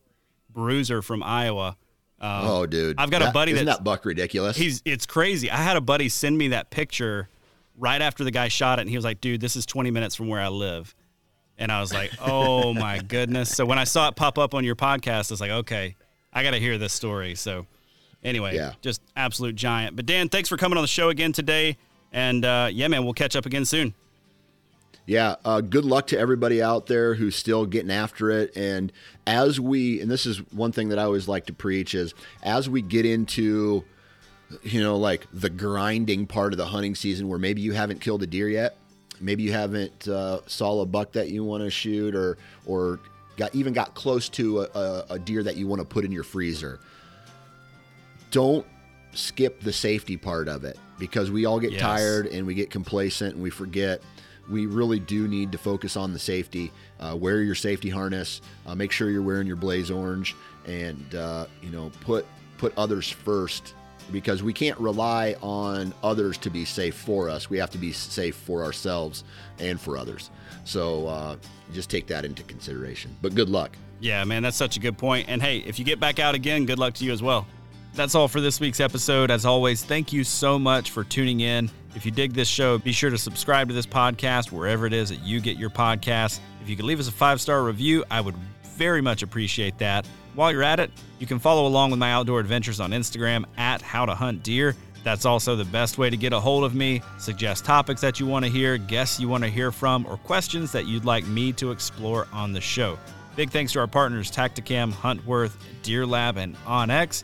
bruiser from Iowa. Um, oh, dude. I've got a That- buddy Isn't that buck ridiculous? He's it's crazy. I had a buddy send me that picture right after the guy shot it, and he was like, "Dude, this is 20 minutes from where I live." And I was like, "Oh my goodness!" So when I saw it pop up on your podcast, I was like, "Okay, I got to hear this story." So anyway, Yeah. just absolute giant. But Dan, thanks for coming on the show again today. And uh, yeah, man, we'll catch up again soon. Yeah, uh, good luck to everybody out there who's still getting after it. And as we, and this is one thing that I always like to preach is as we get into, you know, like the grinding part of the hunting season where maybe you haven't killed a deer yet, maybe you haven't uh, saw a buck that you want to shoot, or or got even got close to a, a, a deer that you want to put in your freezer. Don't skip the safety part of it because we all get Yes. tired and we get complacent and we forget. We really do need to focus on the safety. Uh, wear your safety harness. Uh, make sure you're wearing your blaze orange, and uh, you know put put others first because we can't rely on others to be safe for us. We have to be safe for ourselves and for others. So uh, just take that into consideration. But good luck. Yeah, man, that's such a good point. And hey, if you get back out again, good luck to you as well. That's all for this week's episode. As always, thank you so much for tuning in. If you dig this show, be sure to subscribe to this podcast wherever it is that you get your podcasts. If you could leave us a five star review, I would very much appreciate that. While you're at it, you can follow along with my outdoor adventures on Instagram at How to Hunt Deer. That's also the best way to get a hold of me, suggest topics that you want to hear, guests you want to hear from, or questions that you'd like me to explore on the show. Big thanks to our partners Tactacam, Huntworth, Deer Lab, and OnX.